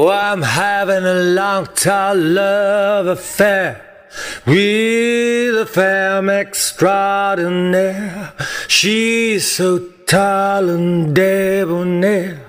Oh, I'm having a long, tall love affair with a femme extraordinaire. She's so tall and debonair,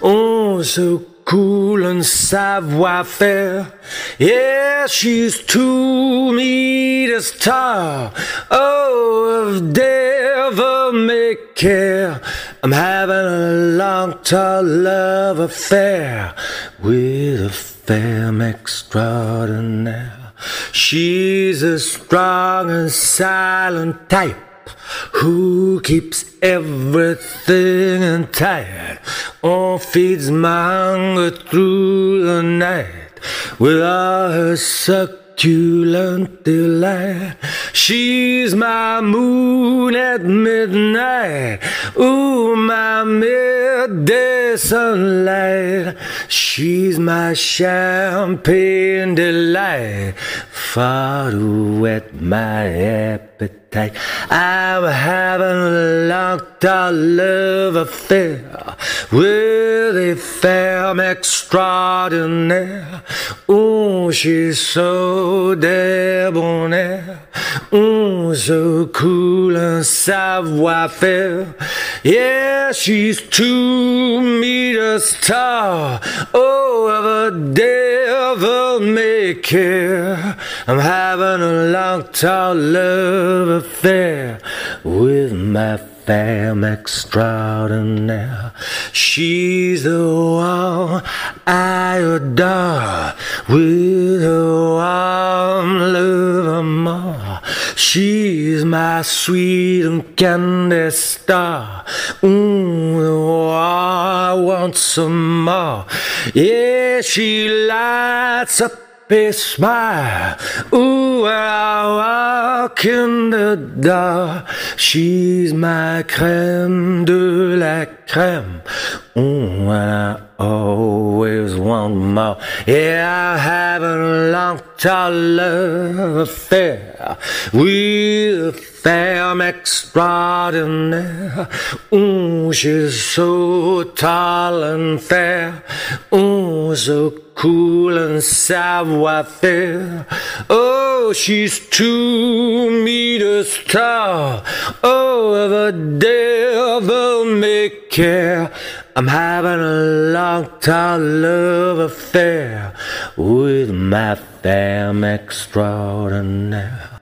oh, so cool and savoir faire. Yeah, she's two meters tall. Oh, of devil may care. I'm having a long, tall love affair with a femme extraordinaire. She's a strong and silent type who keeps everything in tight or feeds my hunger through the night with all her succulent delight. She's my moon at midnight, ooh, my midday sunlight. She's my champagne delight, far to whet my appetite. I'm having a long, tall love affair with a femme extraordinaire. Oh, she's so debonair, oh, so cool and savoir faire. Yeah, she's two meters tall. Oh, of a devil may care. I'm having a long, tall love affair with my femme extraordinaire. She's the one I adore with love of more. She's my sweet and candy star. Ooh, oh, I want some more. Yeah, she lights up a smile. Ooh, when I in the dark, she's my crème de la crème. Ooh, and I always want more. Yeah, I have a long, tall love affair with a femme extraordinaire. Ooh, she's so tall and fair. Ooh, so cool and savoir faire. Oh, she's two meters tall. Oh, a devil may care. I'm having a long, time love affair with my femme extraordinaire.